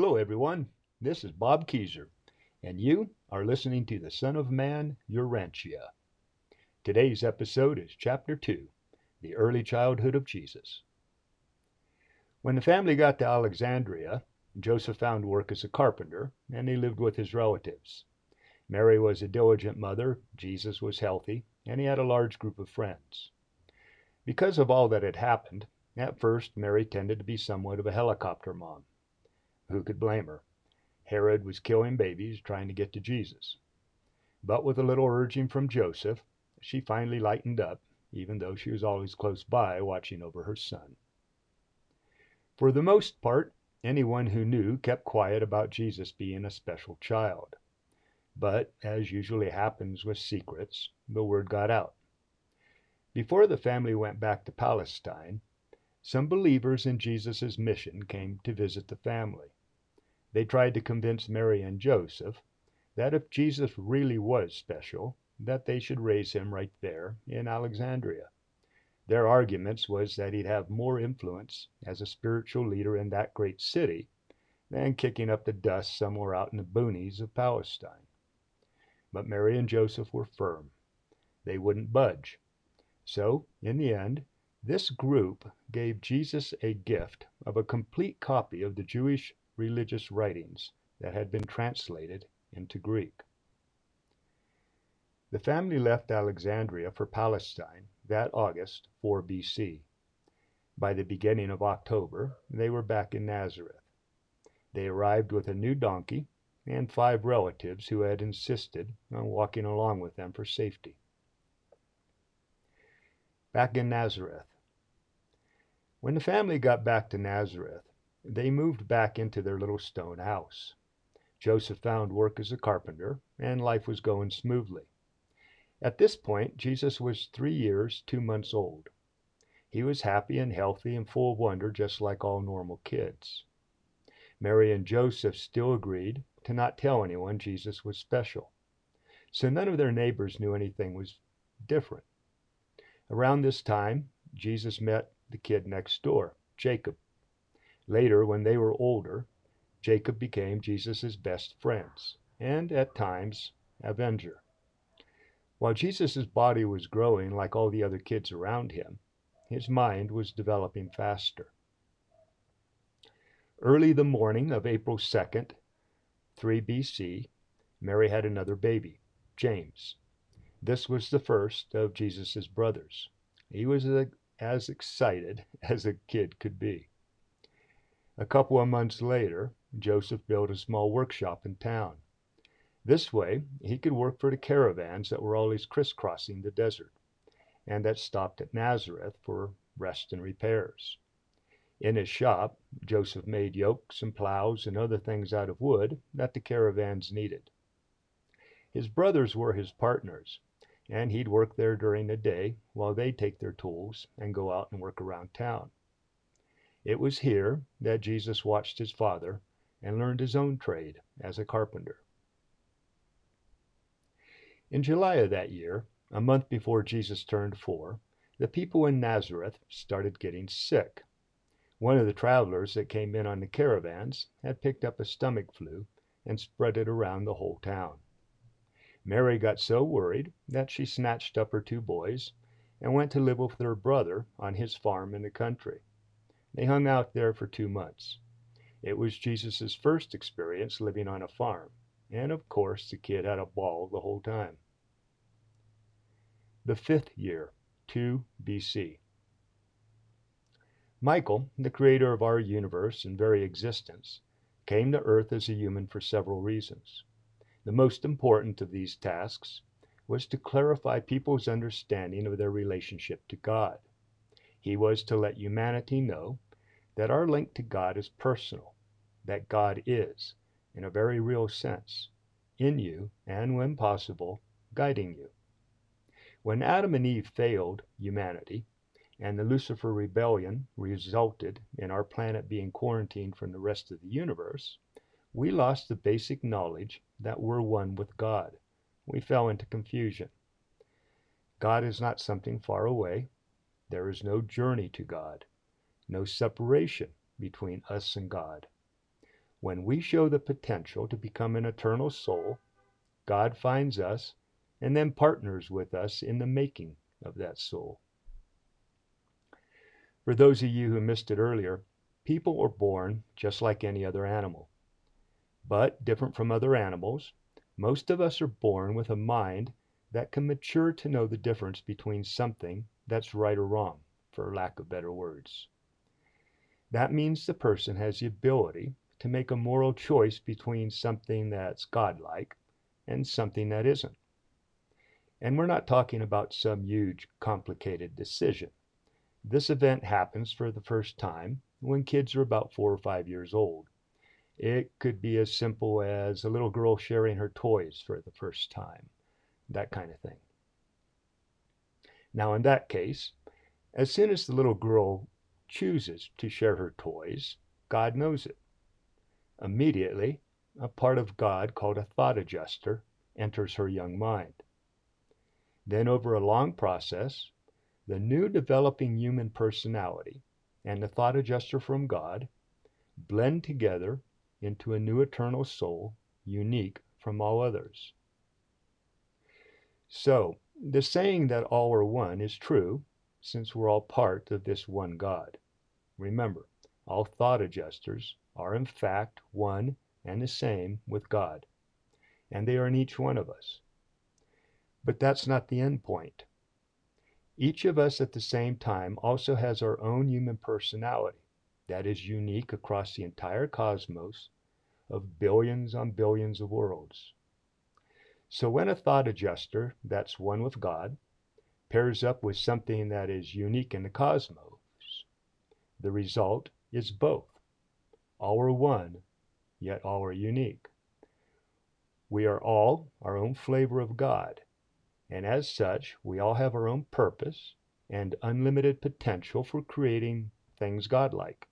Hello, everyone. This is Bob Akezer, and you are listening to The Son of Man, Urantia. Today's episode is Chapter 2 The Early Childhood of Jesus. When the family got to Alexandria, Joseph found work as a carpenter, and he lived with his relatives. Mary was a diligent mother, Jesus was healthy, and he had a large group of friends. Because of all that had happened, at first Mary tended to be somewhat of a helicopter mom. Who could blame her? Herod was killing babies trying to get to Jesus. But with a little urging from Joseph, she finally lightened up, even though she was always close by watching over her son. For the most part, anyone who knew kept quiet about Jesus being a special child. But, as usually happens with secrets, the word got out. Before the family went back to Palestine, some believers in Jesus' mission came to visit the family. They tried to convince Mary and Joseph that if Jesus really was special, that they should raise him right there in Alexandria. Their arguments was that he'd have more influence as a spiritual leader in that great city than kicking up the dust somewhere out in the boonies of Palestine. But Mary and Joseph were firm. They wouldn't budge. So, in the end, this group gave Jesus a gift of a complete copy of the Jewish religious writings that had been translated into Greek. The family left Alexandria for Palestine that August 4 BC. By the beginning of October, they were back in Nazareth. They arrived with a new donkey and five relatives who had insisted on walking along with them for safety. Back in Nazareth. When the family got back to Nazareth, they moved back into their little stone house. Joseph found work as a carpenter, and life was going smoothly. At this point, Jesus was three years, two months old. He was happy and healthy and full of wonder, just like all normal kids. Mary and Joseph still agreed to not tell anyone Jesus was special. So none of their neighbors knew anything was different. Around this time, Jesus met the kid next door, Jacob. Later, when they were older, Jacob became Jesus' best friends, and at times, avenger. While Jesus' body was growing like all the other kids around him, his mind was developing faster. Early the morning of April 2nd, 3 BC, Mary had another baby, James. This was the first of Jesus' brothers. He was as excited as a kid could be. A couple of months later, Joseph built a small workshop in town. This way, he could work for the caravans that were always crisscrossing the desert, and that stopped at Nazareth for rest and repairs. In his shop, Joseph made yokes and plows and other things out of wood that the caravans needed. His brothers were his partners, and he'd work there during the day while they'd take their tools and go out and work around town. It was here that Jesus watched his father and learned his own trade as a carpenter. In July of that year, a month before Jesus turned four, the people in Nazareth started getting sick. One of the travelers that came in on the caravans had picked up a stomach flu and spread it around the whole town. Mary got so worried that she snatched up her two boys and went to live with her brother on his farm in the country. They hung out there for two months. It was Jesus' first experience living on a farm, and of course the kid had a ball the whole time. The fifth year, 2 BC. Michael, the creator of our universe and very existence, came to earth as a human for several reasons. The most important of these tasks was to clarify people's understanding of their relationship to God. He was to let humanity know that our link to God is personal, that God is, in a very real sense, in you and, when possible, guiding you. When Adam and Eve failed humanity, and the Lucifer rebellion resulted in our planet being quarantined from the rest of the universe, we lost the basic knowledge that we're one with God. We fell into confusion. God is not something far away. There is no journey to God, no separation between us and God. When we show the potential to become an eternal soul, God finds us and then partners with us in the making of that soul. For those of you who missed it earlier, people are born just like any other animal. But different from other animals, most of us are born with a mind that can mature to know the difference between something that's right or wrong, for lack of better words. That means the person has the ability to make a moral choice between something that's godlike and something that isn't. And we're not talking about some huge, complicated decision. This event happens for the first time when kids are about four or five years old. It could be as simple as a little girl sharing her toys for the first time, that kind of thing. Now, in that case, as soon as the little girl chooses to share her toys, God knows it. Immediately, a part of God called a thought adjuster enters her young mind. Then, over a long process, the new developing human personality and the thought adjuster from God blend together into a new eternal soul, unique from all others. So, the saying that all are one is true since we're all part of this one God. Remember, all thought adjusters are in fact one and the same with God, and they are in each one of us. But that's not the end point. Each of us at the same time also has our own human personality that is unique across the entire cosmos of billions on billions of worlds. So when a thought adjuster that's one with God pairs up with something that is unique in the cosmos, the result is both. All are one, yet all are unique. We are all our own flavor of God, and as such, we all have our own purpose and unlimited potential for creating things godlike.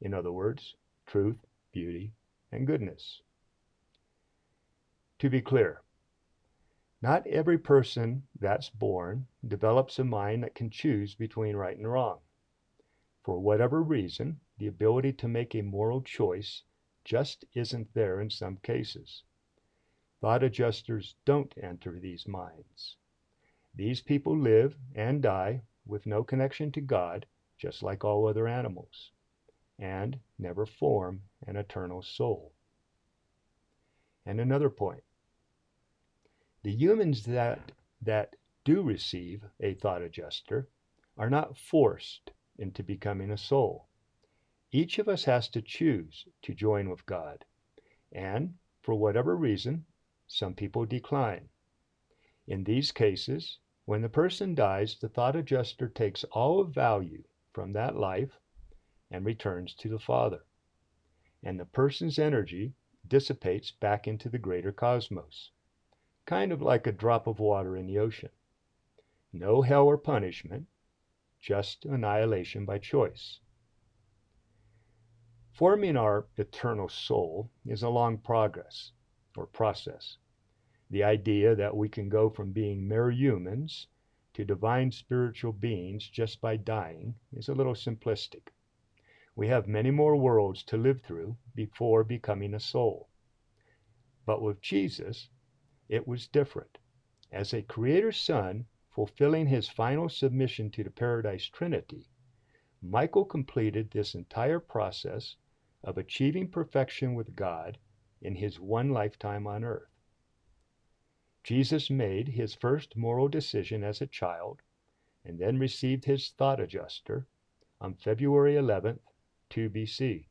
In other words, truth, beauty, and goodness. To be clear, not every person that's born develops a mind that can choose between right and wrong. For whatever reason, the ability to make a moral choice just isn't there in some cases. Thought adjusters don't enter these minds. These people live and die with no connection to God, just like all other animals, and never form an eternal soul. And another point the humans that, that do receive a thought adjuster are not forced into becoming a soul. Each of us has to choose to join with God. And for whatever reason, some people decline. In these cases, when the person dies, the thought adjuster takes all of value from that life and returns to the Father. And the person's energy dissipates back into the greater cosmos, kind of like a drop of water in the ocean. No hell or punishment, just annihilation by choice. Forming our eternal soul is a long progress or process. The idea that we can go from being mere humans to divine spiritual beings just by dying is a little simplistic. We have many more worlds to live through before becoming a soul. But with Jesus, it was different. As a Creator's Son, fulfilling his final submission to the Paradise Trinity, Michael completed this entire process of achieving perfection with God in his one lifetime on earth. Jesus made his first moral decision as a child and then received his thought adjuster on February 11th, 2 BC.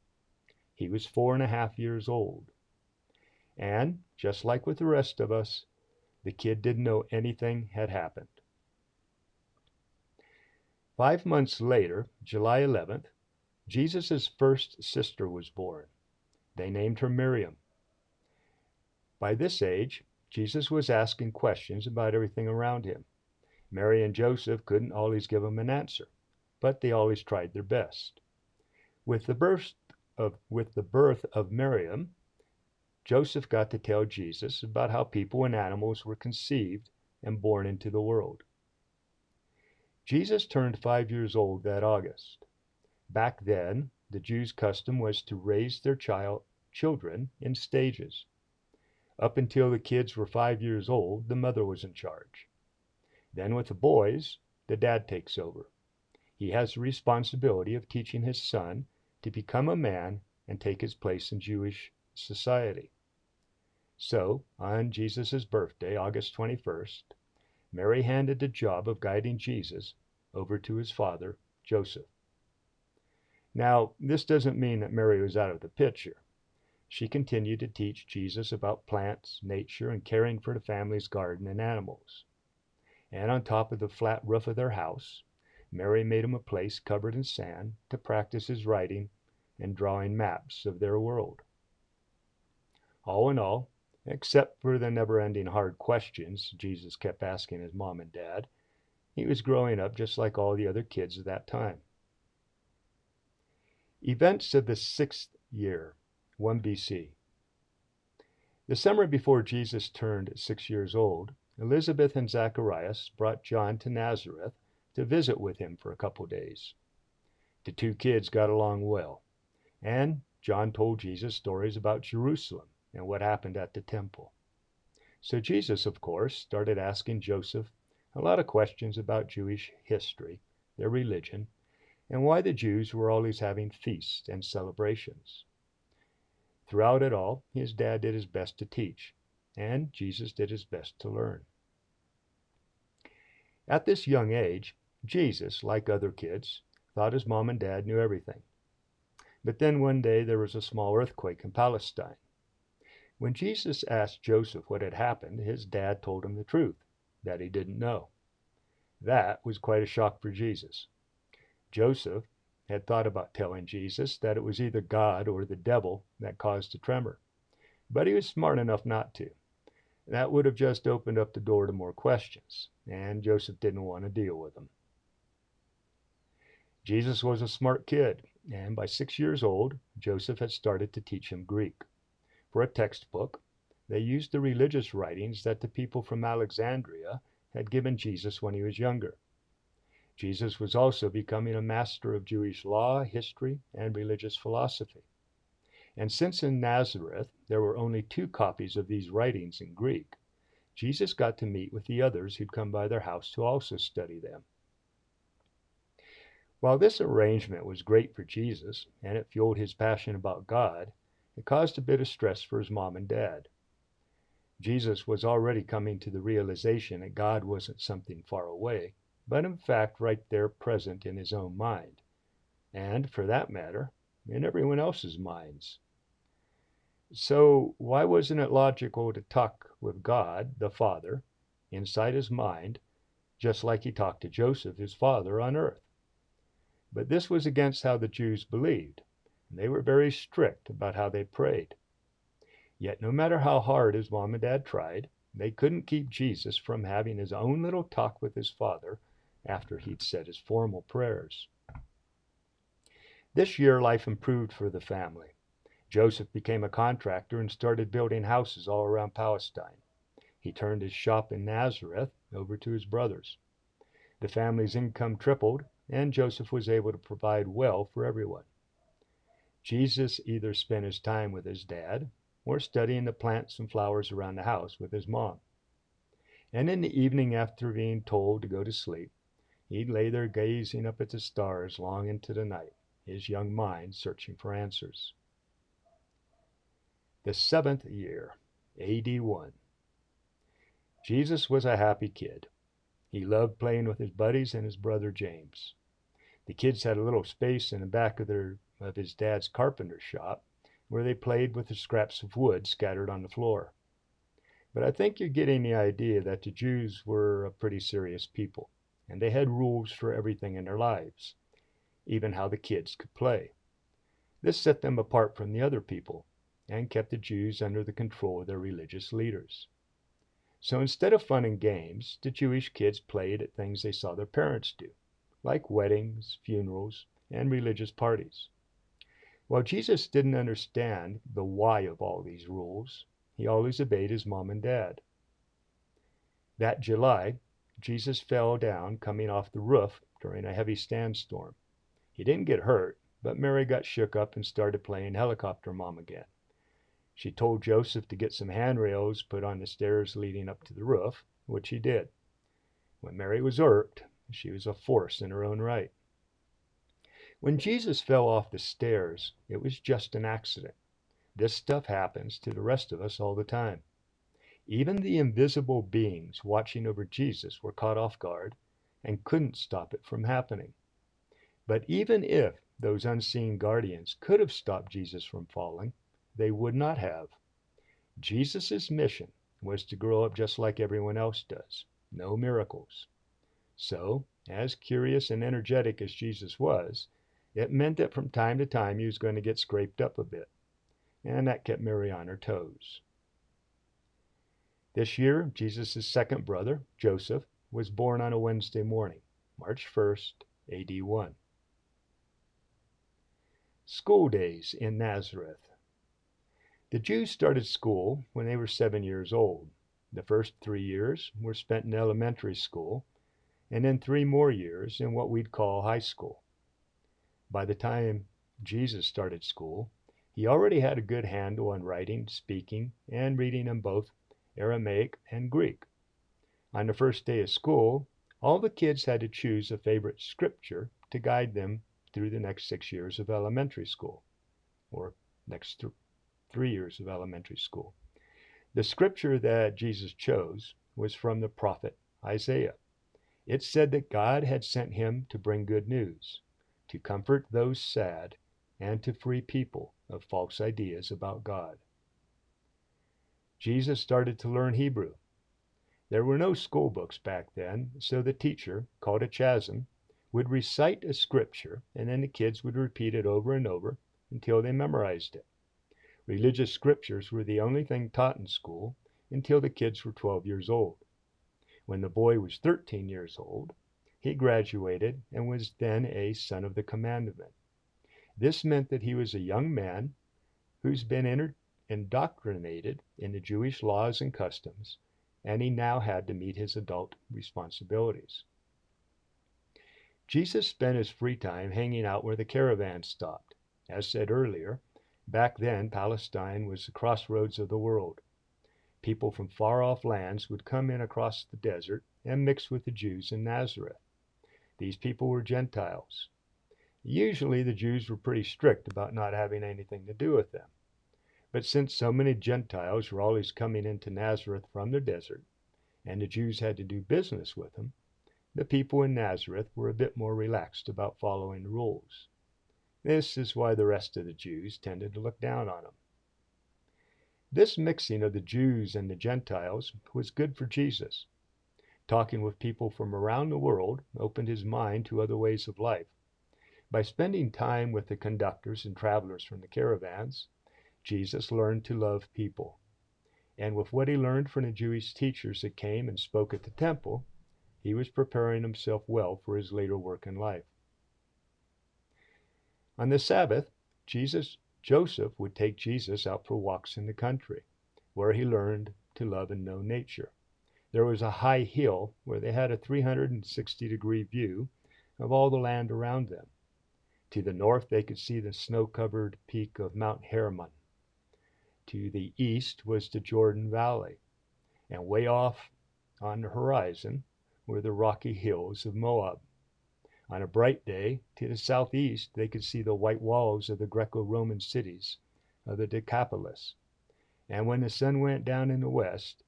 He was four and a half years old. And, just like with the rest of us, the kid didn't know anything had happened. Five months later, July 11th, Jesus' first sister was born. They named her Miriam. By this age, Jesus was asking questions about everything around him. Mary and Joseph couldn't always give him an answer, but they always tried their best. With the birth of, with the birth of Miriam, Joseph got to tell Jesus about how people and animals were conceived and born into the world. Jesus turned five years old that August. Back then, the Jews' custom was to raise their child children in stages. Up until the kids were five years old, the mother was in charge. Then, with the boys, the dad takes over. He has the responsibility of teaching his son to become a man and take his place in Jewish society. So, on Jesus' birthday, August 21st, Mary handed the job of guiding Jesus over to his father, Joseph. Now, this doesn't mean that Mary was out of the picture. She continued to teach Jesus about plants, nature, and caring for the family's garden and animals. And on top of the flat roof of their house, Mary made him a place covered in sand to practice his writing and drawing maps of their world. All in all, except for the never ending hard questions Jesus kept asking his mom and dad, he was growing up just like all the other kids of that time. Events of the sixth year, 1 BC. The summer before Jesus turned six years old, Elizabeth and Zacharias brought John to Nazareth to visit with him for a couple days. The two kids got along well, and John told Jesus stories about Jerusalem and what happened at the temple. So Jesus, of course, started asking Joseph a lot of questions about Jewish history, their religion, and why the Jews were always having feasts and celebrations. Throughout it all, his dad did his best to teach, and Jesus did his best to learn. At this young age, Jesus, like other kids, thought his mom and dad knew everything. But then one day there was a small earthquake in Palestine. When Jesus asked Joseph what had happened, his dad told him the truth, that he didn't know. That was quite a shock for Jesus. Joseph had thought about telling Jesus that it was either God or the devil that caused the tremor, but he was smart enough not to. That would have just opened up the door to more questions, and Joseph didn't want to deal with them. Jesus was a smart kid, and by six years old, Joseph had started to teach him Greek. For a textbook, they used the religious writings that the people from Alexandria had given Jesus when he was younger. Jesus was also becoming a master of Jewish law, history, and religious philosophy. And since in Nazareth there were only two copies of these writings in Greek, Jesus got to meet with the others who'd come by their house to also study them. While this arrangement was great for Jesus, and it fueled his passion about God, it caused a bit of stress for his mom and dad. Jesus was already coming to the realization that God wasn't something far away, but in fact right there present in his own mind, and, for that matter, in everyone else's minds. So, why wasn't it logical to talk with God, the Father, inside his mind, just like he talked to Joseph, his father, on earth? But this was against how the Jews believed, and they were very strict about how they prayed. Yet, no matter how hard his mom and dad tried, they couldn't keep Jesus from having his own little talk with his father after he'd said his formal prayers. This year, life improved for the family. Joseph became a contractor and started building houses all around Palestine. He turned his shop in Nazareth over to his brothers. The family's income tripled, and Joseph was able to provide well for everyone. Jesus either spent his time with his dad or studying the plants and flowers around the house with his mom. And in the evening, after being told to go to sleep, He'd lay there gazing up at the stars long into the night, his young mind searching for answers. The seventh year, AD 1. Jesus was a happy kid. He loved playing with his buddies and his brother James. The kids had a little space in the back of their of his dad's carpenter shop where they played with the scraps of wood scattered on the floor. But I think you're getting the idea that the Jews were a pretty serious people and they had rules for everything in their lives, even how the kids could play. This set them apart from the other people and kept the Jews under the control of their religious leaders. So instead of fun and games, the Jewish kids played at things they saw their parents do, like weddings, funerals, and religious parties. While Jesus didn't understand the why of all these rules, he always obeyed his mom and dad. That July, Jesus fell down coming off the roof during a heavy sandstorm. He didn't get hurt, but Mary got shook up and started playing helicopter mom again. She told Joseph to get some handrails put on the stairs leading up to the roof, which he did. When Mary was irked, she was a force in her own right. When Jesus fell off the stairs, it was just an accident. This stuff happens to the rest of us all the time. Even the invisible beings watching over Jesus were caught off guard and couldn't stop it from happening. But even if those unseen guardians could have stopped Jesus from falling, they would not have. Jesus' mission was to grow up just like everyone else does, no miracles. So, as curious and energetic as Jesus was, it meant that from time to time he was going to get scraped up a bit, and that kept Mary on her toes. This year, Jesus' second brother, Joseph, was born on a Wednesday morning, March 1st, AD 1. School days in Nazareth. The Jews started school when they were seven years old. The first three years were spent in elementary school, and then three more years in what we'd call high school. By the time Jesus started school, he already had a good handle on writing, speaking, and reading in both Aramaic, and Greek. On the first day of school, all the kids had to choose a favorite scripture to guide them through the next six years of elementary school, or next th- three years of elementary school. The scripture that Jesus chose was from the prophet Isaiah. It said that God had sent him to bring good news, to comfort those sad, and to free people of false ideas about God. Jesus started to learn Hebrew. There were no school books back then, so the teacher, called a chazan, would recite a scripture and then the kids would repeat it over and over until they memorized it. Religious scriptures were the only thing taught in school until the kids were 12 years old. When the boy was 13 years old, he graduated and was then a son of the commandment. This meant that he was a young man who's been indoctrinated in the Jewish laws and customs, and he now had to meet his adult responsibilities. Jesus spent his free time hanging out where the caravans stopped. As said earlier, back then Palestine was the crossroads of the world. People from far off lands would come in across the desert and mix with the Jews in Nazareth. These people were Gentiles. Usually the Jews were pretty strict about not having anything to do with them. But since so many Gentiles were always coming into Nazareth from the desert, and the Jews had to do business with them, the people in Nazareth were a bit more relaxed about following the rules. This is why the rest of the Jews tended to look down on them. This mixing of the Jews and the Gentiles was good for Jesus. Talking with people from around the world opened his mind to other ways of life. By spending time with the conductors and travelers from the caravans, Jesus learned to love people. And with what he learned from the Jewish teachers that came and spoke at the temple, he was preparing himself well for his later work in life. On the Sabbath, Jesus Joseph would take Jesus out for walks in the country, where he learned to love and know nature. There was a high hill where they had a 360 degree view of all the land around them. To the north, they could see the snow covered peak of Mount Hermon. To the east was the Jordan Valley, and way off on the horizon were the rocky hills of Moab. On a bright day, to the southeast, they could see the white walls of the Greco Roman cities of the Decapolis. And when the sun went down in the west,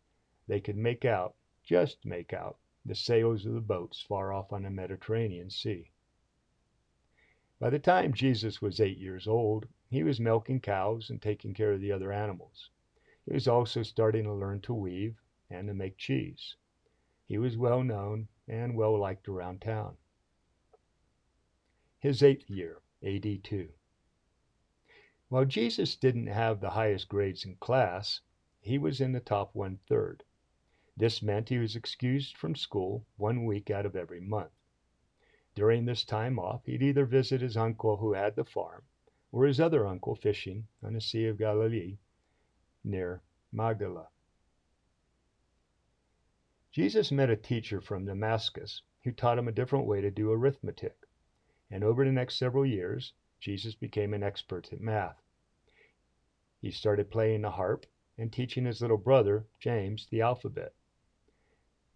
they could make out, just make out, the sails of the boats far off on the Mediterranean Sea. By the time Jesus was eight years old, he was milking cows and taking care of the other animals. He was also starting to learn to weave and to make cheese. He was well known and well liked around town. His eighth year, AD 2. While Jesus didn't have the highest grades in class, he was in the top one third. This meant he was excused from school one week out of every month. During this time off, he'd either visit his uncle who had the farm, or his other uncle fishing on the Sea of Galilee near Magdala. Jesus met a teacher from Damascus who taught him a different way to do arithmetic, and over the next several years, Jesus became an expert at math. He started playing the harp and teaching his little brother, James, the alphabet.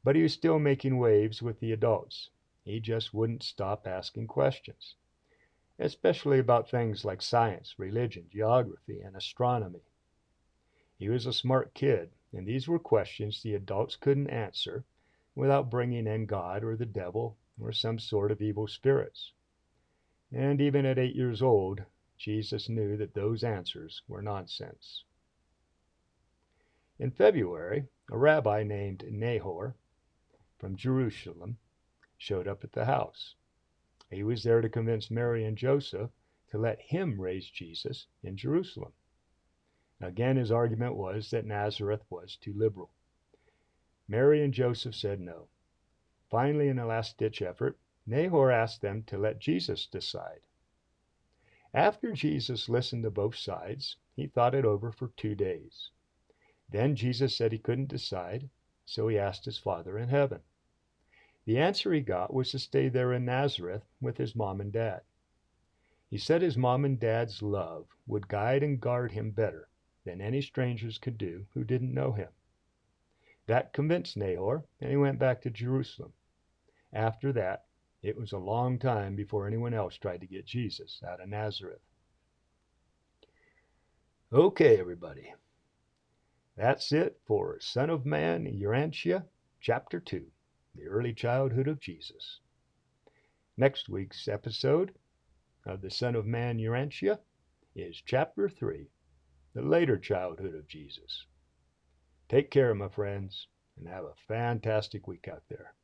But he was still making waves with the adults. He just wouldn't stop asking questions, especially about things like science, religion, geography, and astronomy. He was a smart kid, and these were questions the adults couldn't answer without bringing in God or the devil or some sort of evil spirits. And even at eight years old, Jesus knew that those answers were nonsense. In February, a rabbi named Nahor from Jerusalem showed up at the house. He was there to convince Mary and Joseph to let him raise Jesus in Jerusalem. Again, his argument was that Nazareth was too liberal. Mary and Joseph said no. Finally, in a last ditch effort, Nahor asked them to let Jesus decide. After Jesus listened to both sides, he thought it over for two days. Then Jesus said he couldn't decide, so he asked his Father in heaven. The answer he got was to stay there in Nazareth with his mom and dad. He said his mom and dad's love would guide and guard him better than any strangers could do who didn't know him. That convinced Nahor, and he went back to Jerusalem. After that, it was a long time before anyone else tried to get Jesus out of Nazareth. Okay, everybody. That's it for Son of Man, Urantia, Chapter 2 The Early Childhood of Jesus. Next week's episode of the Son of Man, Urantia is Chapter 3 The Later Childhood of Jesus. Take care, my friends, and have a fantastic week out there.